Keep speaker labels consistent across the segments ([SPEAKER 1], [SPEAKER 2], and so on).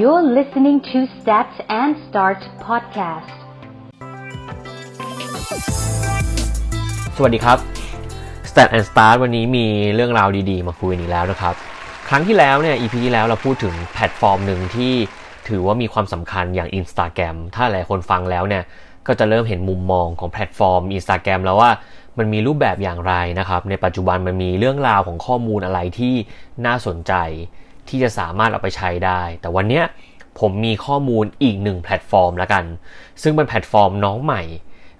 [SPEAKER 1] You're listening to Stat and Start podcast.
[SPEAKER 2] สวัสดีครับ Stat and Start วันนี้มีเรื่องราวดีๆ มาคุยกันอีกแล้วนะครับ ครั้งที่แล้วเนี่ย EP ที่แล้วเราพูดถึงแพลตฟอร์มหนึ่งที่ถือว่ามีความสำคัญอย่าง Instagram ถ้าหลายคนฟังแล้วเนี่ย ก็จะเริ่มเห็นมุมมองของแพลตฟอร์ม Instagram แล้วว่า มันมีรูปแบบอย่างไรนะครับ ในปัจจุบันมันมีเรื่องราวของข้อมูลอะไรที่น่าสนใจ ที่จะสามารถเอาไปใช้ได้ แต่วันนี้ผมมีข้อมูลอีกหนึ่งแพลตฟอร์มแล้วกัน ซึ่งเป็นแพลตฟอร์มน้องใหม่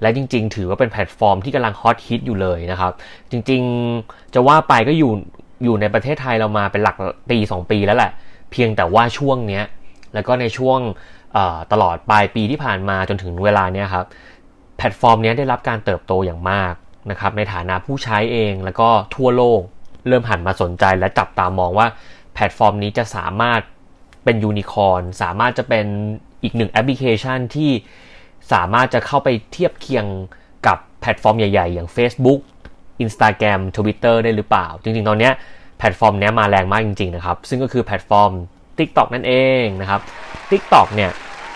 [SPEAKER 2] และจริง ๆ ถือว่าเป็นแพลตฟอร์มที่กำลังฮอตฮิตอยู่เลยนะครับ จริงๆจะว่าไปก็อยู่อยู่ในประเทศไทยเรามาเป็นหลักปี2ปีแล้วแหละ เพียงแต่ว่าช่วงเนี้ยแล้วก็ในช่วงตลอดปลายปีที่ผ่านมาจนถึงเวลาเนี้ยครับแพลตฟอร์มนี้ได้รับการเติบโตอย่างมาก นะครับในฐานะผู้ใช้เองแล้วก็ทั่วโลกเริ่มหันมาสนใจและจับตามองว่าแพลตฟอร์มนี้จะสามารถเป็นยูนิคอร์นสามารถจะเป็นอีกหนึ่งแอปพลิเคชันที่สามารถจะเข้าไปเทียบเคียงกับแพลตฟอร์มใหญ่ๆ อย่าง Facebook Instagram Twitter ได้หรือเปล่า จริงๆ ตอนนี้แพลตฟอร์มนี้มาแรงมากจริงๆนะครับ ซึ่งก็คือแพลตฟอร์ม TikTok นั่นเองนะครับ TikTok เนี่ย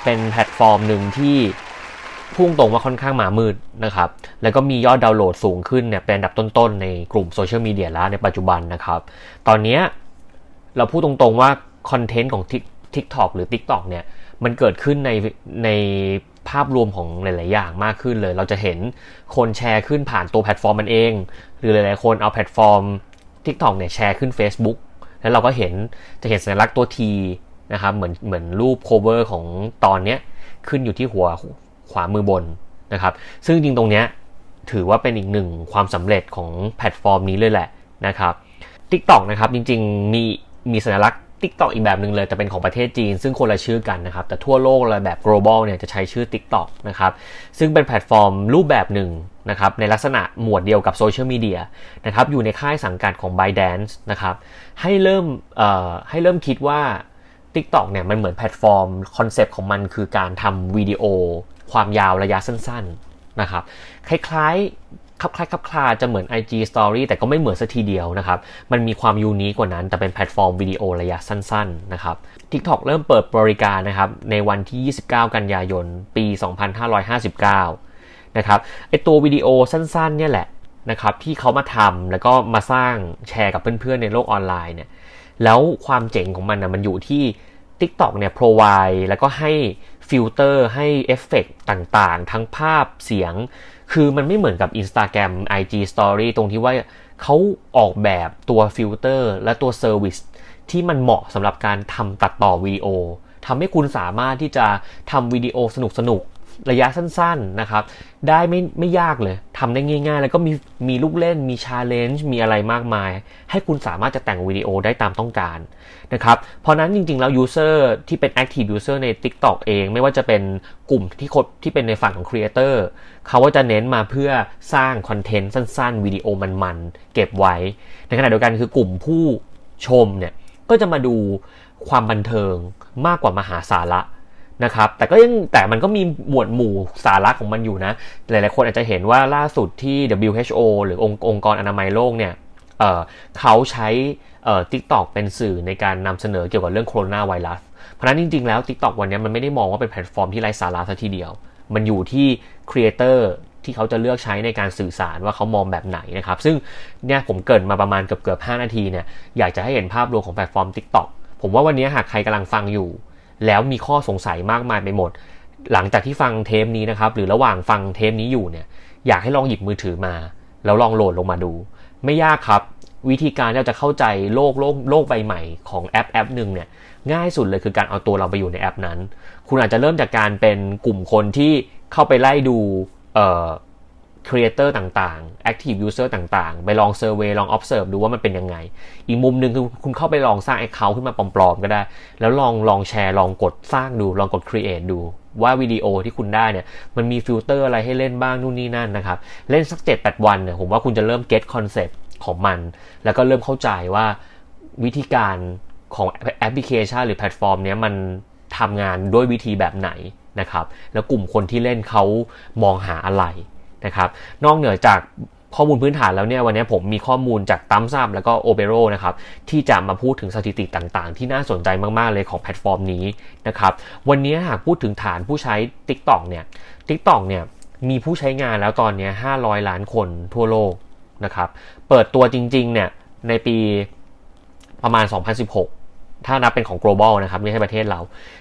[SPEAKER 2] เป็นแพลตฟอร์มหนึ่งที่ พุ่งตรงว่าค่อนข้างหมามืดนะครับ แล้วก็มียอดดาวน์โหลดสูงขึ้นเนี่ยเป็นอันดับต้นๆ ในกลุ่มโซเชียลมีเดียแล้วในปัจจุบันนะครับ ตอนนี้เราพูดตรงๆว่าคอนเทนต์ของ TikTok หรือ TikTok เนี่ยมันเกิดขึ้นในในภาพรวมของหลาย ๆ อย่างมากขึ้นเลย เราจะเห็นคนแชร์ขึ้นผ่านตัวแพลตฟอร์มมันเอง หรือหลาย ๆ คนเอาแพลตฟอร์ม TikTok เนี่ยแชร์ขึ้น Facebook แล้วเราก็เห็นจะเห็นสัญลักษณ์ตัว T นะครับเหมือนเหมือนรูป cover ของตอนเนี้ยขึ้นอยู่ที่หัว ขวามือบนนะครับ ซึ่งจริงตรงเนี้ยถือว่าเป็นอีกหนึ่งความสำเร็จของแพลตฟอร์มนี้เลยแหละนะครับ TikTok นะครับจริงๆมีมีสัญลักษณ์ TikTok อีกแบบหนึ่งเลยแต่เป็นของประเทศจีน ซึ่งคนละชื่อกันนะครับ แต่ทั่วโลกเลยแบบ global เนี่ยจะใช้ชื่อ TikTok นะครับ ซึ่งเป็นแพลตฟอร์มรูปแบบหนึ่งนะครับในลักษณะหมวดเดียวกับโซเชียลมีเดียนะครับอยู่ในค่ายสังกัดของ ByteDance นะครับให้เริ่มให้เริ่มคิดว่า TikTok เนี่ยมันเหมือนแพลตฟอร์มคอนเซปต์ของมันคือการทำวิดีโอ ความยาวระยะสั้นๆนะครับ คล้ายๆคับคล้ายคับคลาจะเหมือน IG Story แต่ก็ไม่เหมือนซะทีเดียวนะครับ มันมีความ unique กว่านั้น แต่เป็นแพลตฟอร์มวิดีโอระยะสั้นๆนะครับ TikTok เริ่มเปิดบริการนะครับในวันที่ 29 กันยายน ปี 2559 นะครับไอตัววิดีโอสั้นๆ เนี่ยแหละนะครับที่เขามาทำแล้วก็มาสร้างแชร์กับเพื่อนๆ ในโลกออนไลน์เนี่ยแล้วความเจ๋งของมันนะมันอยู่ที่ TikTok เนี่ย provide แล้วก็ให้ ฟิลเตอร์ให้เอฟเฟกต์ต่างๆ ทั้งภาพเสียง คือมันไม่เหมือนกับ Instagram IG Story ตรงที่ว่าเขาออกแบบตัวฟิลเตอร์และตัว service ที่มันเหมาะสำหรับการทำตัดต่อวิดีโอทำให้คุณสามารถที่จะทำวิดีโอสนุกๆ ระยะสั้นๆนะครับ ได้ไม่ไม่ยากเลยทำได้ง่ายๆ แล้วก็มีมีลูกเล่นมีชาเลนจ์มีอะไรมากมาย ให้คุณสามารถจะแต่งวิดีโอได้ตามต้องการนะครับ เพราะนั้นจริงๆ แล้ว user ที่เป็น Active User ใน TikTok เอง ไม่ว่าจะเป็นกลุ่มที่คดที่เป็นในฝั่งของ Creator เขาก็จะเน้นมาเพื่อสร้างคอนเทนต์สั้นๆวิดีโอมันๆ เก็บไว้ ในขณะเดียวกันคือกลุ่มผู้ชมเนี่ยก็จะมาดูความบันเทิงมากกว่ามาหาสาระ นะครับ แต่ก็ยังแต่มันก็มีหมวดหมู่สาระของมันอยู่นะ หลายๆคนอาจจะเห็นว่าล่าสุดที่ WHO หรือองค์องค์กรอนามัยโลกเนี่ยเขาใช้เอ่อ TikTok เป็นสื่อในการนำเสนอเกี่ยวกับเรื่องโคโรนาไวรัส เพราะนั้นจริง ๆ แล้ว TikTok วันนี้มันไม่ได้มองว่าเป็นแพลตฟอร์มที่ไร้สาระซะทีเดียว มันอยู่ที่ครีเอเตอร์ที่เขาจะเลือกใช้ในการสื่อสารว่าเขามองแบบไหนนะครับ ซึ่งเนี่ยผมเกริ่นมาประมาณเกือบเกือบ5นาทีเนี่ย อยากจะให้เห็นภาพรวมของแพลตฟอร์ม TikTok ผมว่าวันนี้หากใครกำลังฟังอยู่ แล้วมีข้อสงสัยมากมายไปหมด หลังจากที่ฟังเทปนี้นะครับ หรือระหว่างฟังเทปนี้อยู่เนี่ย อยากให้ลองหยิบมือถือมา แล้วลองโหลดลงมาดู ไม่ยากครับ วิธีการที่เราจะเข้าใจโลกโลกโลกใบใหม่ของแอปแอปหนึ่งเนี่ยง่ายสุดเลยคือการเอาตัวเราไปอยู่ในแอปนั้น คุณอาจจะเริ่มจากการเป็นกลุ่มคนที่เข้าไปไล่ดู ครีเอเตอร์ต่างๆ Active User ต่างๆ ไปลอง survey ลอง observe ดูว่ามันเป็นยังไง อีกมุมหนึ่งคือคุณเข้าไปลองสร้าง Account ขึ้นมาปลอมๆ ก็ได้ แล้วลองลองแชร์ ลองกดสร้างดู ลองกด Create ดู ว่าวิดีโอที่คุณได้เนี่ย มันมีฟิลเตอร์อะไรให้เล่นบ้างนู่นนี่นั่นนะครับ เล่นสัก 7-8 วันเนี่ยผมว่าคุณจะเริ่ม get concept ของมัน แล้วก็เริ่มเข้าใจว่าวิธีการของแอปพลิเคชันหรือแพลตฟอร์มเนี้ยมันทำงานด้วยวิธีแบบไหนนะครับ แล้วกลุ่มคนที่เล่นเขามองหาอะไร นะครับนอกเหนือจากข้อมูลพื้นฐานแล้วเนี่ยวันนี้ผมมีข้อมูลจากตัมซับแล้วก็โอเปโรนะครับที่จะมาพูดถึงสถิติต่างๆ ที่น่าสนใจมากๆเลยของแพลตฟอร์มนี้นะครับวันนี้หากพูดถึงฐานผู้ใช้ TikTok เนี่ย TikTok เนี่ยมีผู้ใช้งานแล้วตอนนี้ 500 ล้านคนทั่วโลกนะครับเปิดตัวจริงๆเนี่ยในปีประมาณ 2016 ถ้านับเป็นของ global นะครับไม่ใช่ประเทศเรา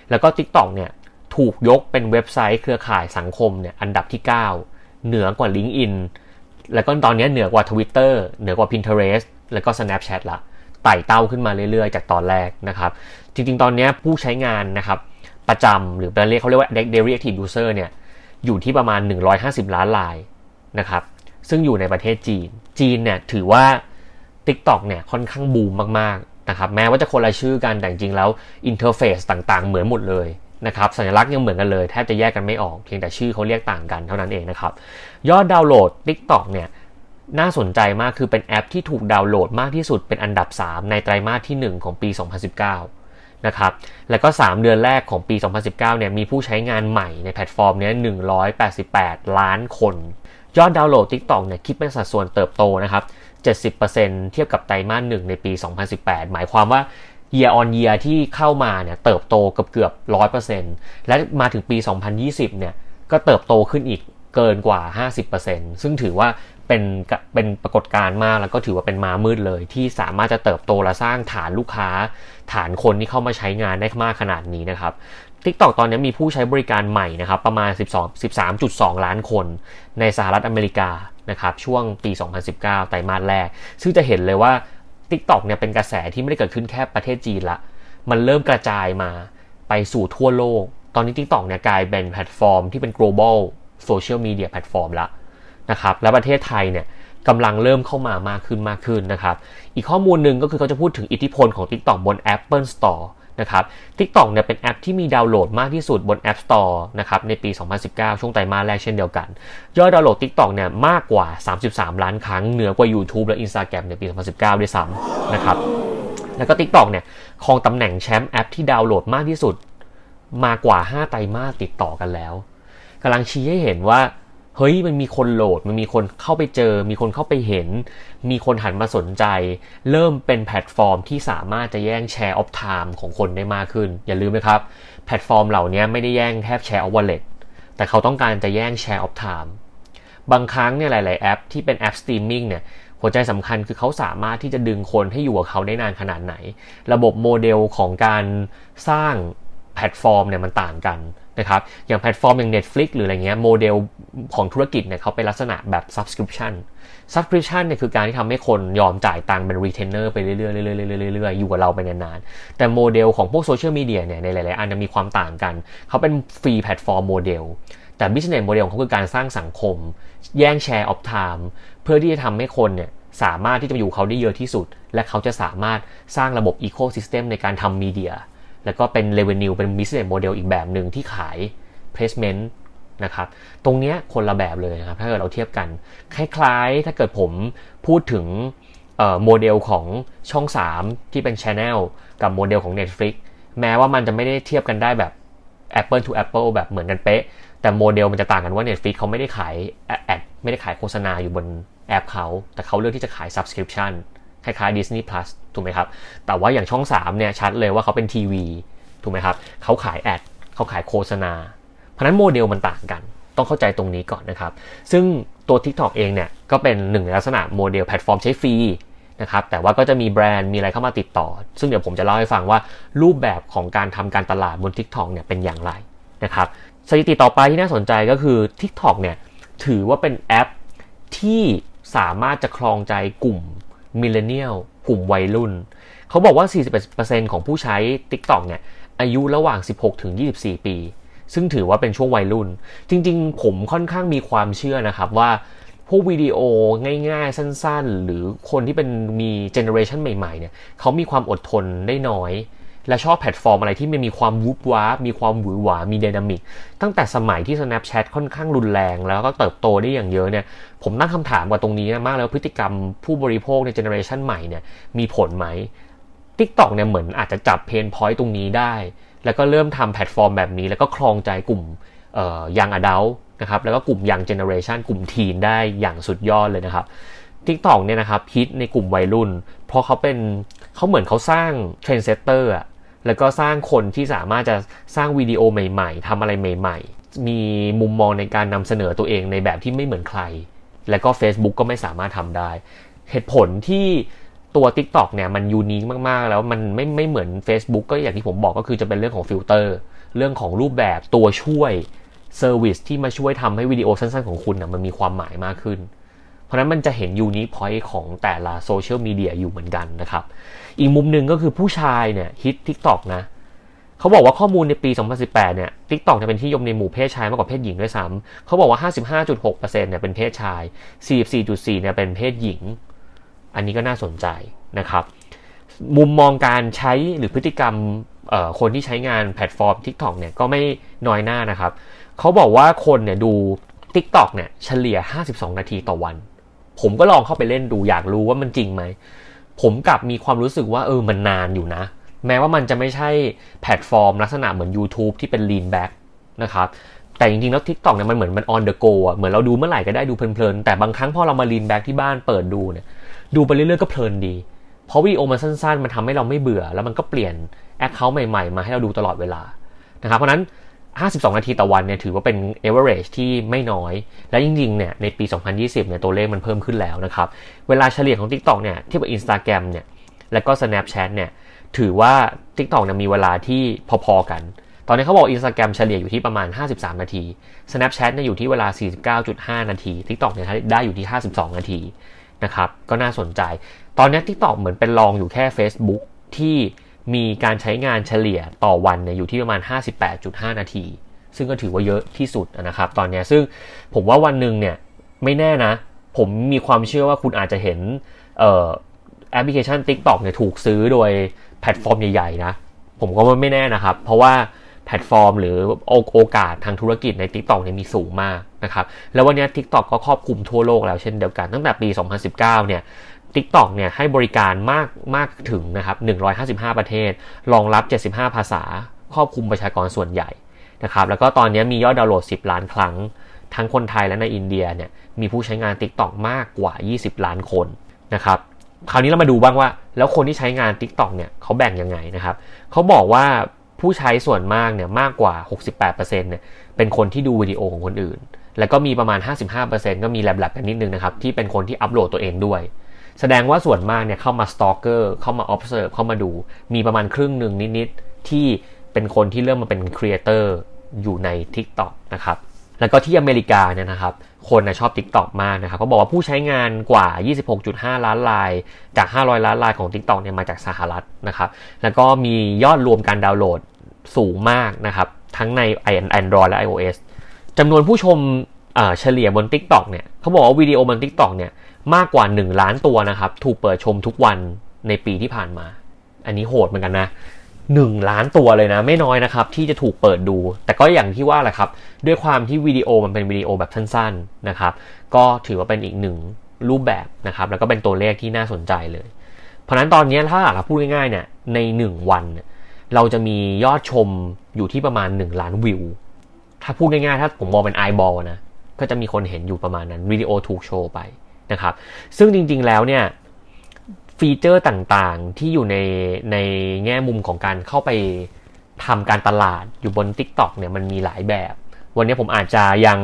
[SPEAKER 2] แล้วก็ TikTok เนี่ยถูกยกเป็นเว็บไซต์เครือข่ายสังคมเนี่ยอันดับที่ 9 เหนือกว่า LinkedIn แล้วก็ตอนนี้เหนือกว่า Twitter เหนือกว่า Pinterest แล้วก็ Snapchat ละไต่เต้าขึ้นมาเรื่อยๆ จากตอนแรกนะครับ จริงๆ ตอนนี้ผู้ใช้งานนะครับประจำหรือเรียกเขาเรียกว่า daily active user เนี่ยอยู่ที่ประมาณ 150 ล้านรายนะครับซึ่งอยู่ในประเทศจีน จีนเนี่ยถือว่า TikTok เนี่ยค่อนข้างบูมมากๆนะครับแม้ว่าจะคนละชื่อกันแต่จริงๆแล้ว interface ต่างๆ เหมือนหมดเลย นะครับสัญลักษณ์ยังเหมือนกันเลยแทบจะแยกกันไม่ออกเพียงแต่ชื่อเขาเรียกต่างกันเท่านั้นเองนะครับยอดดาวน์โหลด TikTok เนี่ยน่าสนใจมากคือเป็นแอปที่ถูกดาวน์โหลดมากที่สุดเป็นอันดับ 3 ในไตรมาสที่ 1 ของปี 2019 นะครับ แล้วก็ 3 เดือนแรกของปี 2019 เนี่ยมีผู้ใช้งานใหม่ในแพลตฟอร์มนี้188 ล้านคน ยอดดาวน์โหลด TikTok เนี่ยคิดเป็นสัดส่วนเติบโตนะครับ 70%เทียบกับไตรมาสหนึ่งในปี 2018 หมายความว่า year on year ที่เข้ามาเนี่ยเติบโตเกือบเกือบ100%และมาถึงปี 2020 เนี่ยก็เติบโตขึ้นอีกเกินกว่า 50%ซึ่งถือว่าเป็นเป็นปรากฏการณ์มากแล้วก็ถือว่าเป็นมามืดเลย ที่สามารถจะเติบโตและสร้างฐานลูกค้า ฐานคนที่เข้ามาใช้งานได้มากขนาดนี้นะครับ TikTok ตอนนี้มีผู้ใช้บริการใหม่นะครับ ประมาณ 12 13.2 ล้านคนในสหรัฐอเมริกานะครับช่วงปี 2019 ไตรมาสแรก ซึ่งจะเห็นเลยว่า TikTok เนี่ยเป็นกระแสที่ไม่ได้เกิดขึ้นแค่ประเทศจีนละ มันเริ่มกระจายมาไปสู่ทั่วโลก ตอนนี้ TikTok เนี่ยกลายเป็นแพลตฟอร์มที่เป็น global social media platform ละนะครับ และประเทศไทยเนี่ยกำลังเริ่มเข้ามามากขึ้นมากขึ้นนะครับ อีกข้อมูลหนึ่งก็คือเขาจะพูดถึงอิทธิพลของ TikTok บน Apple Store นะครับ TikTok เนี่ยเป็นแอปที่มีดาวน์โหลดมากที่สุดบน App Store นะครับในปี 2019 ช่วงไตรมาสแรกเช่นเดียวกัน ยอดดาวน์โหลด TikTok เนี่ยมากกว่า 33 ล้านครั้งเหนือกว่า YouTube และ Instagram ในปี 2019 ด้วยซ้ำนะครับแล้วก็ TikTok เนี่ยครองตำแหน่งแชมป์แอปที่ดาวน์โหลดมากที่สุดมากว่า 5 ไตรมาสติดต่อกันแล้วกำลังชี้ให้เห็นว่า เฮ้ยมันมีคนโหลดมันมีคนเข้าไปเจอ มีคนเข้าไปเห็น มีคนหันมาสนใจ เริ่มเป็นแพลตฟอร์มที่สามารถจะแย่ง share of time ของคนได้มากขึ้น อย่าลืมนะครับ แพลตฟอร์มเหล่านี้ไม่ได้แย่งแทบ share of wallet แต่เขาต้องการจะแย่ง share of time บางครั้งเนี่ยหลาย ๆ แอปที่เป็นแอปสตรีมมิ่งเนี่ยหัวใจสำคัญคือเขาสามารถที่จะดึงคนให้อยู่กับเขาได้นานขนาดไหน ระบบโมเดลของการสร้างแพลตฟอร์มเนี่ยมันต่างกัน นะครับอย่างแพลตฟอร์มอย่าง Netflix หรืออะไรเงี้ยโมเดลของธุรกิจเนี่ยเขาเป็นลักษณะแบบ subscription subscription เนี่ยคือการที่ทำให้คนยอมจ่ายตังค์เป็น retainer ไปเรื่อยๆเรื่อยๆเรื่อยๆอยู่กับเราไปนานๆ แต่โมเดลของพวกโซเชียลมีเดียเนี่ยในหลายๆอันจะมีความต่างกัน เขาเป็น free platform model แต่ business model ของเขาคือการสร้างสังคม แย่ง share of time เพื่อที่จะทำให้คนเนี่ยสามารถที่จะอยู่เขาได้เยอะที่สุด และเขาจะสามารถสร้างระบบ ecosystem ในการทำมีเดีย แล้วก็เป็น revenue เป็น business model อีกแบบหนึ่งที่ขาย placement นะครับ ตรงนี้คนละแบบเลยนะครับ ถ้าเกิดเราเทียบกัน คล้ายๆ ถ้าเกิดผมพูดถึงโมเดลของช่อง 3 ที่เป็น Channel กับโมเดลของ Netflix แม้ว่ามันจะไม่ได้เทียบกันได้แบบ Apple to Apple แบบเหมือนกันเป๊ะ แต่โมเดลมันจะต่างกันว่า Netflix เขาไม่ได้ขายแอดไม่ได้ขายโฆษณาอยู่บนแอปเขา แต่เขาเลือกที่จะขาย subscription คล้ายๆ Disney Plus ถูกไหมครับ แต่ว่าอย่างช่อง 3 เนี่ยชัดเลยว่าเขาเป็นทีวีถูกไหมครับ เขาขาย ad เขาขายโฆษณา เพราะนั้นโมเดลมันต่างกัน ต้องเข้าใจตรงนี้ก่อนนะครับ ซึ่งตัว TikTok เองเนี่ยก็เป็นหนึ่งในลักษณะโมเดลแพลตฟอร์มใช้ฟรีนะครับ แต่ว่าก็จะมีแบรนด์มีอะไรเข้ามาติดต่อ ซึ่งเดี๋ยวผมจะเล่าให้ฟังว่ารูปแบบของการทำการตลาดบน TikTok เนี่ยเป็นอย่างไรนะครับสถิติต่อไปที่น่าสนใจก็คือ TikTok เนี่ยถือว่าเป็นแอปที่สามารถจะครองใจกลุ่ม millennialกลุ่มวัยรุ่น เขาบอกว่า 41%ของผู้ใช้ TikTok เนี่ยอายุระหว่าง 16 ถึง 24 ปี ซึ่งถือว่าเป็นช่วงวัยรุ่น จริง ๆ ผมค่อนข้างมีความเชื่อนะครับว่าพวกวิดีโอง่ายๆ สั้นๆ หรือคนที่เป็นมีเจเนอเรชันใหม่ๆเนี่ยเขามีความอดทนได้น้อย และชอบแพลตฟอร์มอะไรที่มันมีความวุบวาบมีความหวือหวามี dynamic ตั้งแต่สมัยที่ Snapchat ค่อนข้างรุนแรง แล้วก็เติบโตได้อย่างเยอะเนี่ย ผมตั้งคำถามกับตรงนี้นะมากแล้วพฤติกรรมผู้บริโภคในเจเนอเรชันใหม่เนี่ยมีผลไหม TikTok เนี่ยเหมือนอาจจะจับ pain point ตรงนี้ได้ แล้วก็เริ่มทำแพลตฟอร์มแบบนี้ แล้วก็ครองใจกลุ่ม young adult นะครับแล้วก็กลุ่ม young generation กลุ่ม teen ได้อย่างสุดยอดเลยนะครับ TikTok เนี่ยนะครับฮิตในกลุ่มวัยรุ่น เพราะเขาเป็นเขาเหมือนเขาสร้าง trendsetter อะแล้วก็สร้างคนที่สามารถจะสร้างวิดีโอใหม่ ๆทำอะไรใหม่ ๆ มีมุมมองในการนำเสนอตัวเองในแบบที่ไม่เหมือนใคร แล้วก็ Facebook ก็ไม่สามารถทำได้ เหตุผลที่ตัว TikTok เนี่ยมัน unique มาก ๆ แล้วมันไม่ไม่เหมือน Facebook ก็อย่างที่ผมบอกก็คือจะเป็นเรื่องของฟิลเตอร์เรื่องของรูปแบบตัวช่วย service ที่มาช่วยทำให้วิดีโอสั้น ๆ ของคุณนะมันมีความหมายมากขึ้น เพราะนั้นมันจะเห็น unique point ของแต่ละโซเชียลมีเดียอยู่เหมือนกันนะครับ อีกมุมหนึ่งก็คือผู้ชายเนี่ยฮิต TikTok นะเขาบอกว่าข้อมูลในปี 2018 เนี่ย TikTok จะเป็นที่ยมในหมู่เพศชายมากกว่าเพศหญิงด้วยซ้ำเขาบอกว่า 55.6%เนี่ยเป็นเพศชาย 44.4%เนี่ยเป็นเพศหญิง อันนี้ก็น่าสนใจนะครับ มุมมองการใช้หรือพฤติกรรมคนที่ใช้งานแพลตฟอร์ม TikTok เนี่ยก็ไม่น้อยหน้านะครับ เขาบอกว่าคนเนี่ยดู TikTok เนี่ยเฉลี่ย 52 นาทีต่อวัน ผมก็ลองเข้าไปเล่นดูอยากรู้ว่ามันจริงไหม ผมกลับมีความรู้สึกว่าเออมันนานอยู่นะ แม้ว่ามันจะไม่ใช่แพลตฟอร์มลักษณะเหมือน YouTube ที่เป็น lean back นะครับแต่จริงๆ แล้ว TikTok เนี่ยมันเหมือนมัน on the go อะเหมือนเราดูเมื่อไหร่ก็ได้ดูเพลินๆ แต่บางครั้งพอเรามา lean back ที่บ้านเปิดดูเนี่ยดูไปเรื่อยๆ ก็เพลินดี เพราะวิดีโอมันสั้นๆ มันทำให้เราไม่เบื่อ แล้วมันก็เปลี่ยน account ใหม่ๆ มาให้เราดูตลอดเวลานะครับเพราะนั้น 52 นาทีต่อวันเนี่ยถือว่าเป็น average ที่ไม่น้อย และจริงๆ เนี่ยในปี 2020 เนี่ยตัวเลขมันเพิ่มขึ้นแล้วนะครับ เวลาเฉลี่ยของ TikTok เนี่ยเทียบกับ Instagram เนี่ย แล้วก็ Snapchat เนี่ย ถือว่า TikTok เนี่ยมีเวลาที่พอๆกัน ตอนนี้เขาบอก Instagram เฉลี่ยอยู่ที่ประมาณ 53 นาที Snapchat เนี่ยอยู่ที่เวลา 49.5 นาที TikTok เนี่ยได้อยู่ที่ 52 นาทีนะครับ ก็น่าสนใจ ตอนนี้ TikTok เหมือนเป็นรองอยู่แค่ Facebook ที่มีการใช้งานเฉลี่ยต่อวันเนี่ยอยู่ที่ประมาณ 58.5 นาที ซึ่งก็ถือว่าเยอะที่สุดนะครับตอนนี้ซึ่งผมว่าวันหนึ่งเนี่ยไม่แน่นะ ผมมีความเชื่อว่าคุณอาจจะเห็นแอปพลิเคชัน TikTok เนี่ยถูกซื้อโดย แพลตฟอร์มใหญ่ๆนะ ผมก็ไม่แน่นะครับ เพราะว่าแพลตฟอร์มหรือโอกาสทางธุรกิจใน TikTok เนี่ยมีสูงมากนะครับ แล้ววันนี้ TikTok ก็ครอบคลุมทั่วโลกแล้วเช่นเดียวกัน ตั้งแต่ปี 2019 เนี่ย TikTok เนี่ยให้บริการมากมากถึงนะครับ 155 ประเทศ รองรับ 75 ภาษา ครอบคลุมประชากรส่วนใหญ่นะครับ แล้วก็ตอนนี้มียอดดาวน์โหลด 10 ล้านครั้ง ทั้งคนไทยและในอินเดียเนี่ยมีผู้ใช้งาน TikTok มากกว่า 20 ล้านคนนะครับ คราวนี้เรามาดูบ้างว่า แล้วคนที่ใช้งาน TikTok เนี่ยเขาแบ่งยังไงนะครับเขาบอกว่าผู้ใช้ส่วนมากเนี่ยมากกว่า 68%เนี่ยเป็นคนที่ดูวิดีโอของคนอื่น แล้วก็มีประมาณ 55%ก็มีแลบๆกันนิดนึงนะครับที่เป็นคนที่อัปโหลดตัวเองด้วย แสดงว่าส่วนมากเนี่ยเข้ามา stalker เข้ามา observe เข้ามาดู มีประมาณครึ่งหนึ่งนิดๆที่เป็นคนที่เริ่มมาเป็นครีเอเตอร์อยู่ใน TikTok นะครับแล้วก็ที่อเมริกาเนี่ยนะครับ คนนะชอบ TikTok มากนะครับเขาบอกว่าผู้ใช้งานกว่า 26.5 ล้านราย จาก 500 ล้านรายของ TikTok เนี่ยมาจากสหรัฐนะครับแล้วก็มียอดรวมการดาวน์โหลดสูงมากนะครับทั้งใน Android และ iOS จำนวนผู้ชมเฉลี่ยบน TikTok เนี่ยเขาบอกว่าวิดีโอบน TikTok เนี่ยมากกว่า 1 ล้านตัวนะครับถูกเปิดชมทุกวันในปีที่ผ่านมา อันนี้โหดเหมือนกันนะ 1 ล้านตัวเลยนะ ไม่น้อยนะครับ ที่จะถูกเปิดดู แต่ก็อย่างที่ว่าแหละครับ ด้วยความที่วิดีโอมันเป็นวิดีโอแบบสั้นๆนะครับ ก็ถือว่าเป็นอีกหนึ่งรูปแบบนะครับ แล้วก็เป็นตัวเลขที่น่าสนใจเลย เพราะนั้นตอนนี้ถ้าเราพูดง่ายๆเนี่ยใน 1 วัน เราจะมียอดชมอยู่ที่ประมาณ 1 ล้านวิว ถ้าพูดง่ายๆ ถ้าผมมองเป็นไอบอลนะก็จะมีคนเห็นอยู่ประมาณนั้นวิดีโอถูกโชว์ไปนะครับ ซึ่งจริงๆแล้วเนี่ย ฟีเจอร์ต่างๆ ที่อยู่ในในแง่มุมของการเข้าไปทำการตลาดอยู่บน TikTok เนี่ยมันมีหลายแบบ วันนี้ผมอาจจะยัง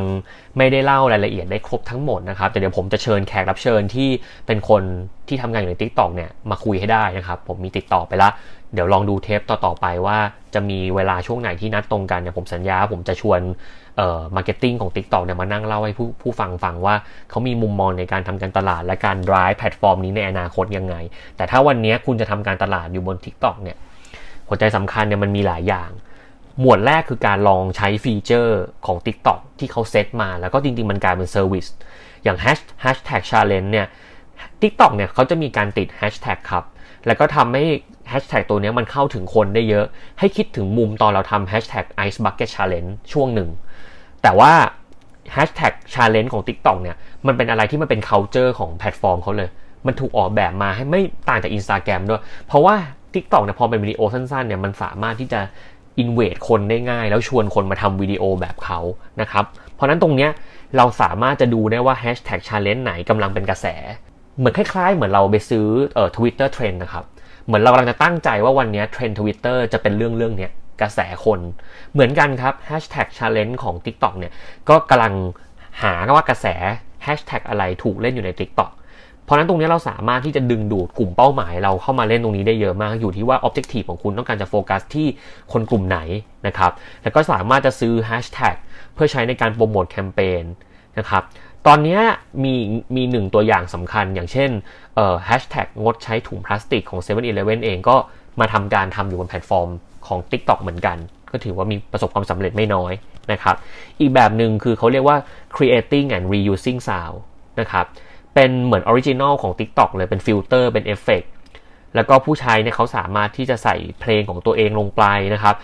[SPEAKER 2] ไม่ได้เล่ารายละเอียดได้ครบทั้งหมดนะครับ แต่เดี๋ยวผมจะเชิญแขกรับเชิญที่เป็นคนที่ทำงานอยู่ใน TikTok เนี่ยมาคุยให้ได้นะครับ ผมมีติดต่อไปแล้วเดี๋ยวลองดูเทปต่อๆไปว่าจะมีเวลาช่วงไหนที่นัดตรงกันเนี่ยผมสัญญาผมจะชวน เอ่อ marketing ของ TikTok เนี่ยมานั่งเล่าให้ผู้ผู้ฟังฟังว่าเขามีมุมมองในการทำการตลาดและการ drive แพลตฟอร์มนี้ในอนาคตยังไง แต่ถ้าวันนี้คุณจะทำการตลาดอยู่บน TikTok เนี่ยหัวใจสำคัญเนี่ยมันมีหลายอย่าง หมวดแรกคือการลองใช้ฟีเจอร์ของ TikTok ที่เขาเซตมา แล้วก็จริง ๆ มันกลายเป็น service อย่าง hashtag challenge เนี่ย TikTok เนี่ยเขาจะมีการติด hashtag ครับแล้วก็ทำให้แฮชแท็กตัวนี้มันเข้าถึงคนได้เยอะ ให้คิดถึงมุมตอนเราทำแฮชแท็ก Ice Bucket Challenge ช่วงหนึ่ง แต่ว่า Hashtag Challenge ของ TikTok เนี่ย มันเป็นอะไรที่มันเป็น culture ของแพลตฟอร์มเขาเลย มันถูกออกแบบมาให้ไม่ต่างจาก Instagram ด้วย เพราะว่า TikTok เนี่ยพอเป็นวิดีโอสั้นๆเนี่ยมันสามารถที่จะ invite คนได้ง่าย แล้วชวนคนมาทำวิดีโอแบบเขานะครับ เพราะนั้นตรงเนี้ยเราสามารถจะดูได้ว่า hashtag challenge ไหนกำลังเป็นกระแส เหมือนคล้ายๆ เหมือนเราไปซื้อเอ่อ Twitter trend นะครับ เหมือนเรากำลังจะตั้งใจว่าวันนี้ trend Twitter จะเป็นเรื่องเรื่องเนี้ย กระแสคน เหมือนกันครับ hashtag challenge ของ TikTok เนี่ยก็กำลังหาว่ากระแสแฮชแท็กอะไรถูกเล่นอยู่ใน TikTok เพราะนั้นตรงนี้เราสามารถที่จะดึงดูดกลุ่มเป้าหมายเราเข้ามาเล่นตรงนี้ได้เยอะมาก อยู่ที่ว่า Objective ของคุณต้องการจะโฟกัสที่คนกลุ่มไหนนะครับ แล้วก็สามารถจะซื้อ Hashtag เพื่อใช้ในการโปรโมทแคมเปญนะครับตอนนี้มีมีหนึ่งตัวอย่างสำคัญ อย่างเช่นเอ่อ Hashtag งดใช้ถุงพลาสติกของ7 e เ e ่ e อเองก็มาทำการทำอยู่บนแพลตฟอร์ม ของ TikTok เหมือนกัน ก็ถือว่ามีประสบความสำเร็จไม่น้อยนะครับ อีกแบบหนึ่งคือเขาเรียกว่า creating and reusing sound นะครับเป็นเหมือน original ของ TikTok เลยเป็นฟิลเตอร์เป็นเอฟเฟกแล้วก็ผู้ใช้เนี่ยเขาสามารถที่จะใส่เพลงของตัวเองลงไปนะครับ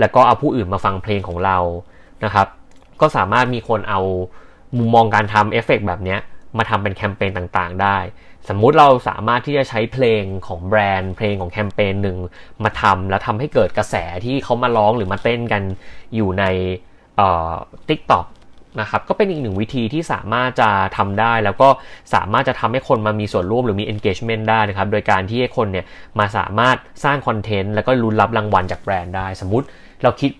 [SPEAKER 2] แล้วก็เอาผู้อื่นมาฟังเพลงของเรานะครับ ก็สามารถมีคนเอามุมมองการทำเอฟเฟกแบบนี้มาทำเป็นแคมเปญต่างๆได้ สมมุติเราสามารถที่จะใช้เพลงของแบรนด์เพลงของแคมเปญหนึ่งมาทำแล้วทำให้เกิดกระแสที่เขามาร้องหรือมาเต้นกันอยู่ในเอ่อ TikTok นะครับก็เป็นอีกหนึ่งวิธีที่สามารถจะทำได้ แล้วก็สามารถจะทำให้คนมามีส่วนร่วมหรือมี engagement ได้นะครับโดยการที่ให้คนเนี่ยมาสามารถสร้างคอนเทนต์แล้วก็รุนรับรางวัลจากแบรนด์ได้ สมมุติเราคิด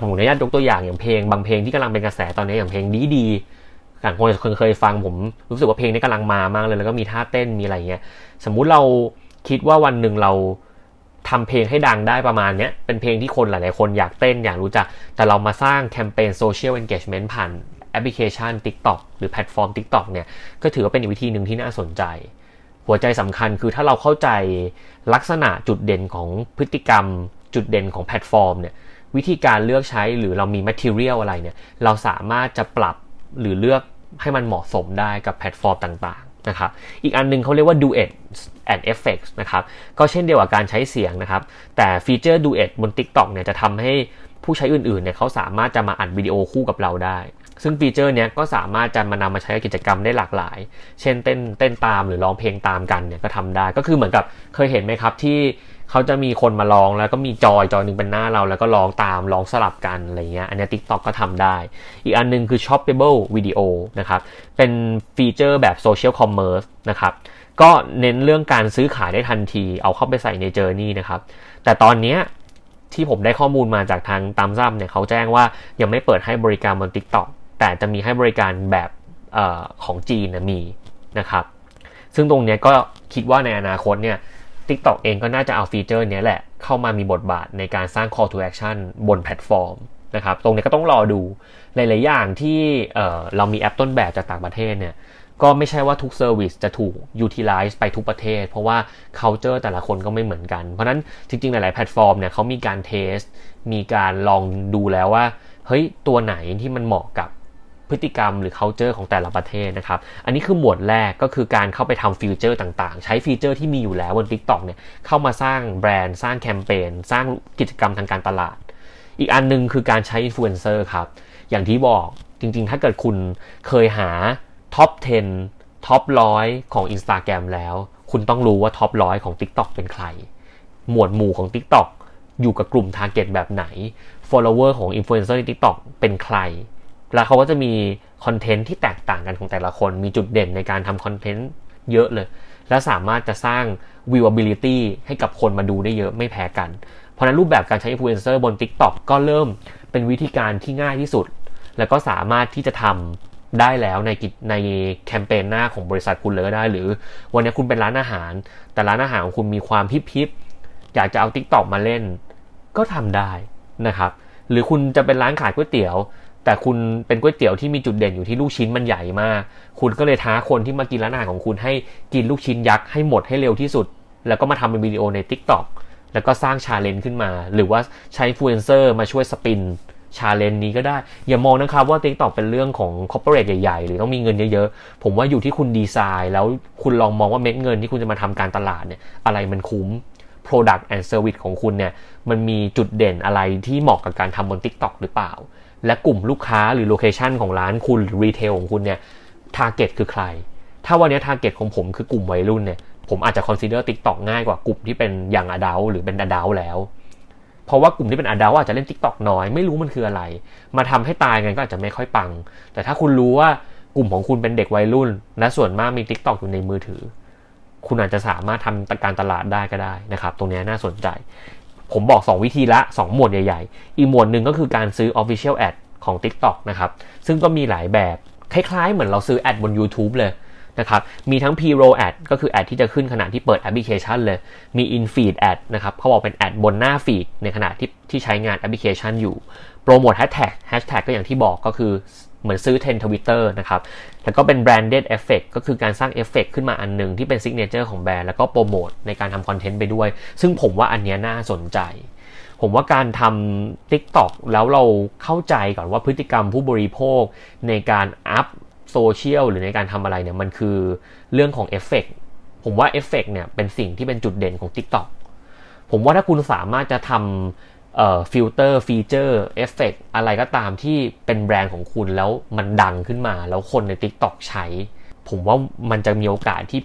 [SPEAKER 2] ผมอนุญาตยกตัวอย่างอย่างเพลงบางเพลงที่กำลังเป็นกระแสตอนนี้อย่างเพลงดีดี อย่างคนเคยฟังผมรู้สึกว่าเพลงนี้กำลังมามากเลย แล้วก็มีท่าเต้นมีอะไรเงี้ยสมมุติเราคิดว่าวันหนึ่งเราทำเพลงให้ดังได้ประมาณเนี้ยเป็นเพลงที่คนหลาย ๆ คนอยากเต้นอยากรู้จัก แต่เรามาสร้างแคมเปญ social engagement ผ่านแอปพลิเคชัน TikTok หรือแพลตฟอร์ม TikTok เนี่ยก็ถือว่าเป็นอีกวิธีหนึ่งที่น่าสนใจ หัวใจสำคัญคือถ้าเราเข้าใจลักษณะจุดเด่นของพฤติกรรม จุดเด่นของแพลตฟอร์มเนี่ยวิธีการเลือกใช้หรือเรามี material อะไรเนี่ยเราสามารถจะปรับหรือเลือก ให้มันเหมาะสมได้กับแพลตฟอร์มต่างๆนะครับอีกอันนึงเขาเรียกว่า duet and effects นะครับก็เช่นเดียวกับการใช้เสียงนะครับ แต่ฟีเจอร์ duet บน TikTok เนี่ยจะทำให้ผู้ใช้อื่นๆเนี่ยเขาสามารถจะมาอัดวิดีโอคู่กับเราได้ ซึ่งฟีเจอร์เนี้ยก็สามารถจะมานำมาใช้กิจกรรมได้หลากหลาย เช่นเต้นเต้นตามหรือร้องเพลงตามกันเนี่ยก็ทำได้ก็คือเหมือนกับเคยเห็นไหมครับที่ เขาจะมีคนมาร้องแล้วก็มีจอยจอยหนึ่งเป็นหน้าเรา แล้วก็ร้องตามร้องสลับกันอะไรเงี้ยอันนี้ TikTok ก็ทำได้ อีกอันนึงคือ shoppable video นะครับเป็นฟีเจอร์แบบ social commerce นะครับก็เน้นเรื่องการซื้อขายได้ทันที เอาเข้าไปใส่ใน journey นะครับแต่ตอนนี้ที่ผมได้ข้อมูลมาจากทางตามซ้ำเนี่ยเขาแจ้งว่ายังไม่เปิดให้บริการบน TikTok แต่จะมีให้บริการแบบอของจีนนะมีนะครับซึ่งตรงนี้ก็คิดว่าในอนาคตเนี่ย TikTok เองก็น่าจะเอาฟีเจอร์นี้แหละเข้ามามีบทบาทในการสร้าง call to action บนแพลตฟอร์มนะครับ ตรงนี้ก็ต้องรอดูหลายๆอย่างที่เรามีแอปต้นแบบจากต่างประเทศเนี่ยก็ไม่ใช่ว่าทุก service จะถูก utilize ไปทุกประเทศ เพราะว่า culture แต่ละคนก็ไม่เหมือนกัน เพราะนั้นจริง ๆ หลาย ๆ แพลตฟอร์มเนี่ยเขามีการ test มีการลองดูแล้วว่า เฮ้ย ตัวไหนที่มันเหมาะกับ พฤติกรรมหรือ culture ของแต่ละประเทศนะครับ อันนี้คือหมวดแรกก็คือการเข้าไปทำฟีเจอร์ต่างๆ ใช้ฟีเจอร์ที่มีอยู่แล้วบน TikTok เนี่ยเข้ามาสร้างแบรนด์ สร้างแคมเปญสร้างกิจกรรมทางการตลาด อีกอันนึงคือการใช้อินฟลูเอนเซอร์ครับ อย่างที่บอกจริงๆ ถ้าเกิดคุณเคยหาท็อป 10 ท็อปร้อยของ Instagram แล้ว คุณต้องรู้ว่าท็อปร้อยของ TikTok เป็นใคร หมวดหมู่ของ TikTok อยู่กับกลุ่ม Target แบบไหน follower ของ influencer ใน TikTok เป็นใคร แล้วเขาก็จะมีคอนเทนต์ที่แตกต่างกันของแต่ละคน มีจุดเด่นในการทำคอนเทนต์เยอะเลย และสามารถจะสร้าง viewability ให้กับคนมาดูได้เยอะไม่แพ้กัน เพราะนั้นรูปแบบการใช้ influencer บน TikTok ก็เริ่มเป็นวิธีการที่ง่ายที่สุด แล้วก็สามารถที่จะทำได้แล้วในกิจในแคมเปญหน้าของบริษัทคุณเลยก็ได้ หรือวันนี้คุณเป็นร้านอาหาร แต่ร้านอาหารของคุณมีความพิบพิบอยากจะเอา TikTok มาเล่น ก็ทำได้นะครับ หรือคุณจะเป็นร้านขายก๋วยเตี๋ยว แต่คุณเป็นก๋วยเตี๋ยวที่มีจุดเด่นอยู่ที่ลูกชิ้นมันใหญ่มาก คุณก็เลยท้าคนที่มากินร้านอาหารของคุณให้กินลูกชิ้นยักษ์ให้หมดให้เร็วที่สุด แล้วก็มาทำเป็นวิดีโอใน Tik t o อกแล้วก็สร้างชาเลนจ์ขึ้นมา หรือว่าใช้อินฟลูเอนเซอร์มาช่วย spin ชาเลนจ์นี้ก็ได้ อย่ามองนะครับว่า Tik t o อกเป็นเรื่องของ corporate ใหญ่ๆ หรือต้องมีเงินเยอะๆ ผมว่าอยู่ที่คุณดีไซน์ แล้วคุณลองมองว่าเม็ดเงินที่คุณจะมาทำการตลาดเนี่ยอะไรมันคุ้ม Product and Service ของคุณเนี่ยมันมีจุดเด่นอะไรที่เหมาะกับการทำบน TikTok หรือเปล่า และกลุ่มลูกค้าหรือ location ของร้านคุณหรือ retail ของคุณเนี่ยtarget คือใคร ถ้าวันนี้ target ของผมคือกลุ่มวัยรุ่นเนี่ยผมอาจจะ consider TikTok ง่ายกว่ากลุ่มที่เป็น young adult หรือเป็น adult แล้ว เพราะว่ากลุ่มที่เป็น adult อาจจะเล่น TikTok น้อยไม่รู้มันคืออะไร มาทำให้ตายกันก็อาจจะไม่ค่อยปัง แต่ถ้าคุณรู้ว่ากลุ่มของคุณเป็นเด็กวัยรุ่น และส่วนมากมี TikTok อยู่ในมือถือ คุณอาจจะสามารถทำการตลาดได้ก็ได้นะครับ ตรงนี้น่าสนใจ ผมบอก 2 วิธีละ 2 หมวดใหญ่ๆ อีกหมวดหนึ่งก็คือการซื้อ Official Ad ของ TikTok นะครับ ซึ่งก็มีหลายแบบ คล้ายๆ เหมือนเราซื้อ ad บน YouTube เลยนะครับ มีทั้ง P-roll ad ก็คือแอดที่จะขึ้นขณะที่เปิดแอปพลิเคชันเลย มี in-feed ad นะครับเขาบอกเป็น ad บนหน้าฟีดในขณะที่ที่ใช้งานแอปพลิเคชันอยู่ โปรโมทแฮชแท็กแฮชแท็กก็อย่างที่บอกก็คือ เหมือนซื้อ trend Twitter นะครับ แล้วก็เป็น branded effect ก็คือการสร้างเอฟเฟกขึ้นมาอันหนึ่งที่เป็น signature ของแบรนด์แล้วก็โปรโมทในการทำคอนเทนต์ไปด้วย ซึ่งผมว่าอันนี้น่าสนใจ ผมว่าการทำ TikTok แล้วเราเข้าใจก่อนว่าพฤติกรรมผู้บริโภคในการอัพโซเชียลหรือในการทำอะไรเนี่ยมันคือเรื่องของเอฟเฟกต์ผมว่าเอฟเฟกต์เนี่ยเป็นสิ่งที่เป็นจุดเด่นของ TikTok ผมว่าถ้าคุณสามารถจะทำ ฟิลเตอร์ฟีเจอร์เอฟเฟกต์อะไรก็ตามที่เป็นแบรนด์ของคุณแล้วมันดังขึ้นมา แล้วคนใน TikTok ใช้ ผมว่ามันจะมีโอกาสที่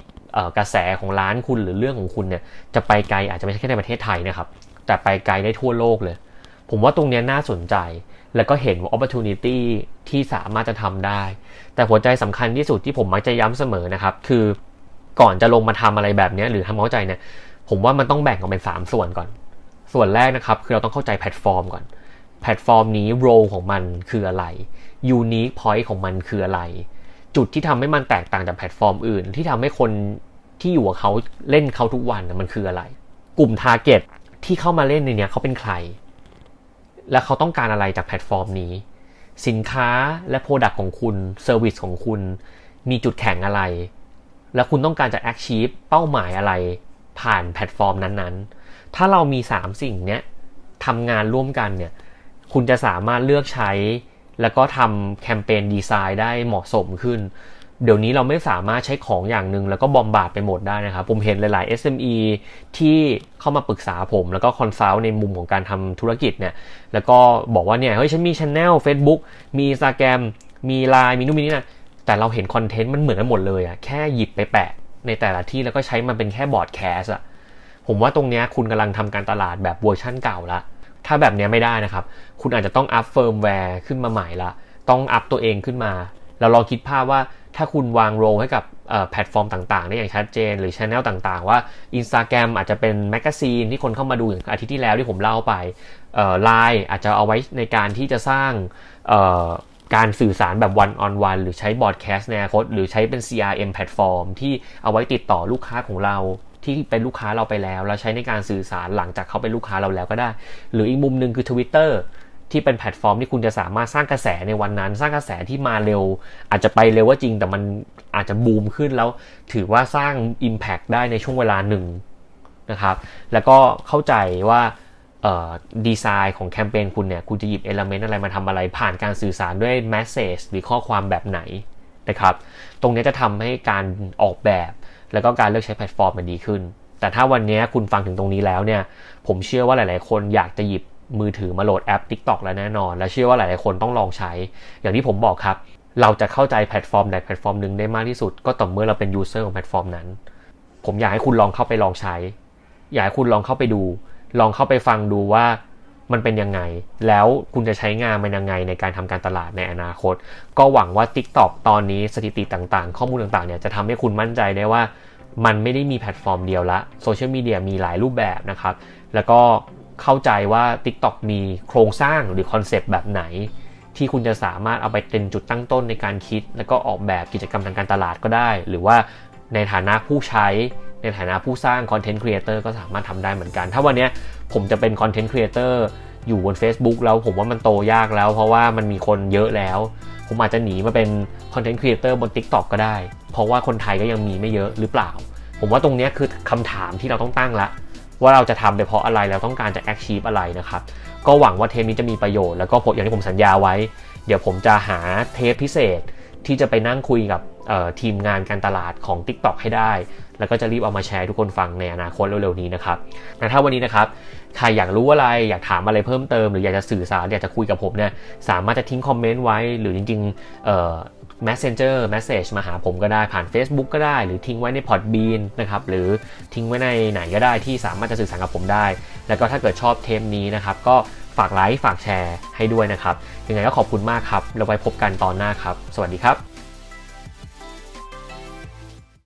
[SPEAKER 2] กระแสของร้านคุณหรือเรื่องของคุณเนี่ยจะไปไกลอาจจะไม่ใช่แค่ในประเทศไทยนะครับ แต่ไปไกลได้ทั่วโลกเลย ผมว่าตรงนี้น่าสนใจ แล้วก็เห็นว่า opportunity ที่สามารถจะทำได้ แต่หัวใจสำคัญที่สุดที่ผมมักจะย้ำเสมอนะครับ คือก่อนจะลงมาทำอะไรแบบนี้หรือทำเข้าใจเนี่ยผมว่ามันต้องแบ่งออกเป็น 3 ส่วนก่อน ส่วนแรกนะครับ คือเราต้องเข้าใจแพลตฟอร์มก่อน แพลตฟอร์มนี้ role ของมันคืออะไร unique point ของมันคืออะไร จุดที่ทำให้มันแตกต่างจากแพลตฟอร์มอื่น ที่ทำให้คนที่อยู่กับเขาเล่นเขาทุกวันมันคืออะไร กลุ่ม target ที่เข้ามาเล่นในเนี้ยเขาเป็นใคร และเขาต้องการอะไรจากแพลตฟอร์มนี้ สินค้าและ product ของคุณ service ของคุณ มีจุดแข็งอะไร และคุณต้องการจะ achieve เป้าหมายอะไรผ่านแพลตฟอร์มนั้นๆ ถ้าเรามี 3 สิ่งเนี้ยทำงานร่วมกันเนี่ย คุณจะสามารถเลือกใช้ แล้วก็ทำแคมเปญดีไซน์ได้เหมาะสมขึ้น เดี๋ยวนี้เราไม่สามารถใช้ของอย่างหนึ่งแล้วก็ bombard ไปหมดได้นะครับ ผมเห็นหลาย ๆ SME ที่เข้ามาปรึกษาผม แล้วก็ consult ในมุมของการทำธุรกิจเนี่ย แล้วก็บอกว่าเนี่ย เฮ้ย ฉันมี channel Facebook มี Instagram มี Line มีนู่นมีนี่นะแต่เราเห็นคอนเทนต์มันเหมือนกันหมดเลยอะแค่หยิบไปแปะในแต่ละที่แล้วก็ใช้มันเป็นแค่ broadcast อะ ผมว่าตรงนี้คุณกำลังทำการตลาดแบบเวอร์ชั่นเก่าละ ถ้าแบบนี้ไม่ได้นะครับ คุณอาจจะต้องอัพเฟิร์มแวร์ขึ้นมาใหม่ละ ต้องอัพตัวเองขึ้นมา เราลองคิดภาพว่าถ้าคุณวาง role ให้กับแพลตฟอร์มต่างๆได้อย่างชัดเจน หรือช anel ต่างๆ ว่า Instagram อาจจะเป็นแมกกาซีนที่คนเข้ามาดูอย่างอาทิตย์ที่แล้วที่ผมเล่าไปไลน์อาจจะเอาไว้ในการที่จะสร้างการสื่อสารแบบ one on one หรือใช้ broadcast ในอนาคตหรือใช้เป็น CRM แพลตฟอร์มที่เอาไว้ติดต่อลูกค้าของเรา ที่เป็นลูกค้าเราไปแล้วแล้วใช้ในการสื่อสารหลังจากเขาเป็นลูกค้าเราแล้วก็ได้ หรืออีกมุมหนึ่งคือ Twitter ที่เป็นแพลตฟอร์มที่คุณจะสามารถสร้างกระแสในวันนั้น สร้างกระแสที่มาเร็ว อาจจะไปเร็วว่าจริง แต่มันอาจจะบูมขึ้นแล้ว ถือว่าสร้าง Impact ได้ในช่วงเวลาหนึ่งนะครับแล้วก็เข้าใจว่าดีไซน์ของแคมเปญคุณเนี่ย คุณจะหยิบ element อะไรมาทำอะไรผ่านการสื่อสารด้วย message หรือข้อความแบบไหนนะครับ ตรงนี้จะทำให้การออกแบบ แล้วก็การเลือกใช้แพลตฟอร์มมันดีขึ้น แต่ถ้าวันนี้คุณฟังถึงตรงนี้แล้วเนี่ย ผมเชื่อว่าหลาย ๆ คนอยากจะหยิบมือถือมาโหลดแอป TikTok แล้วแน่นอน และเชื่อว่าหลาย ๆ คนต้องลองใช้ อย่างที่ผมบอกครับ เราจะเข้าใจแพลตฟอร์มใดแพลตฟอร์มหนึ่งได้มากที่สุด ก็ต่อเมื่อเราเป็น user ของแพลตฟอร์มนั้น ผมอยากให้คุณลองเข้าไปลองใช้ อยากให้คุณลองเข้าไปดู ลองเข้าไปฟังดูว่า มันเป็นยังไง แล้วคุณจะใช้งานมันยังไงในการทำการตลาดในอนาคต ก็หวังว่า TikTok ตอนนี้สถิติต่างๆ ข้อมูลต่างๆเนี่ยจะทำให้คุณมั่นใจได้ว่า มันไม่ได้มีแพลตฟอร์มเดียวละโซเชียลมีเดียมีหลายรูปแบบนะครับ แล้วก็เข้าใจว่า TikTok มีโครงสร้างหรือคอนเซปต์แบบไหน ที่คุณจะสามารถเอาไปเป็นจุดตั้งต้นในการคิด แล้วก็ออกแบบกิจกรรมทางการตลาดก็ได้ หรือว่าในฐานะผู้ใช้ ในฐานะผู้สร้าง content creator ก็สามารถทำได้เหมือนกัน ถ้าวันนี้ผมจะเป็น content creator อยู่บน Facebook แล้วผมว่ามันโตยากแล้ว เพราะว่ามันมีคนเยอะแล้ว ผมอาจจะหนีมาเป็นcontent creator บน TikTok ก็ได้ เพราะว่าคนไทยก็ยังมีไม่เยอะหรือเปล่า ผมว่าตรงนี้คือคำถามที่เราต้องตั้งละ ว่าเราจะทำไปเพราะอะไรแล้วต้องการจะ achieve อะไรนะครับ ก็หวังว่าเทปนี้จะมีประโยชน์แล้วก็อย่างที่ผมสัญญาไว้ เดี๋ยวผมจะหาเทปพิเศษที่จะไปนั่งคุยกับทีมงานการตลาดของ TikTok ให้ได้ แล้วก็จะรีบเอามาแชร์ทุกคนฟังในอนาคตเร็วๆนี้นะครับแต่ถ้าวันนี้นะครับใครอยากรู้อะไรอยากถามอะไรเพิ่มเติม หรืออยากจะสื่อสารอยากจะคุยกับผมเนี่ยสามารถจะทิ้งคอมเมนต์ไว้หรือจริงๆ Messenger Message มาหาผมก็ได้ผ่าน Facebook ก็ได้ หรือทิ้งไว้ใน Podbean นะครับหรือทิ้งไว้ในไหนก็ได้ที่สามารถจะสื่อสารกับผมได้ แล้วก็ถ้าเกิดชอบเทปนี้นะครับก็ฝากไลค์ฝากแชร์ให้ด้วยนะครับยังไงก็ขอบคุณมากครับแล้วไว้พบกันตอนหน้าครับ สวัสดีครับ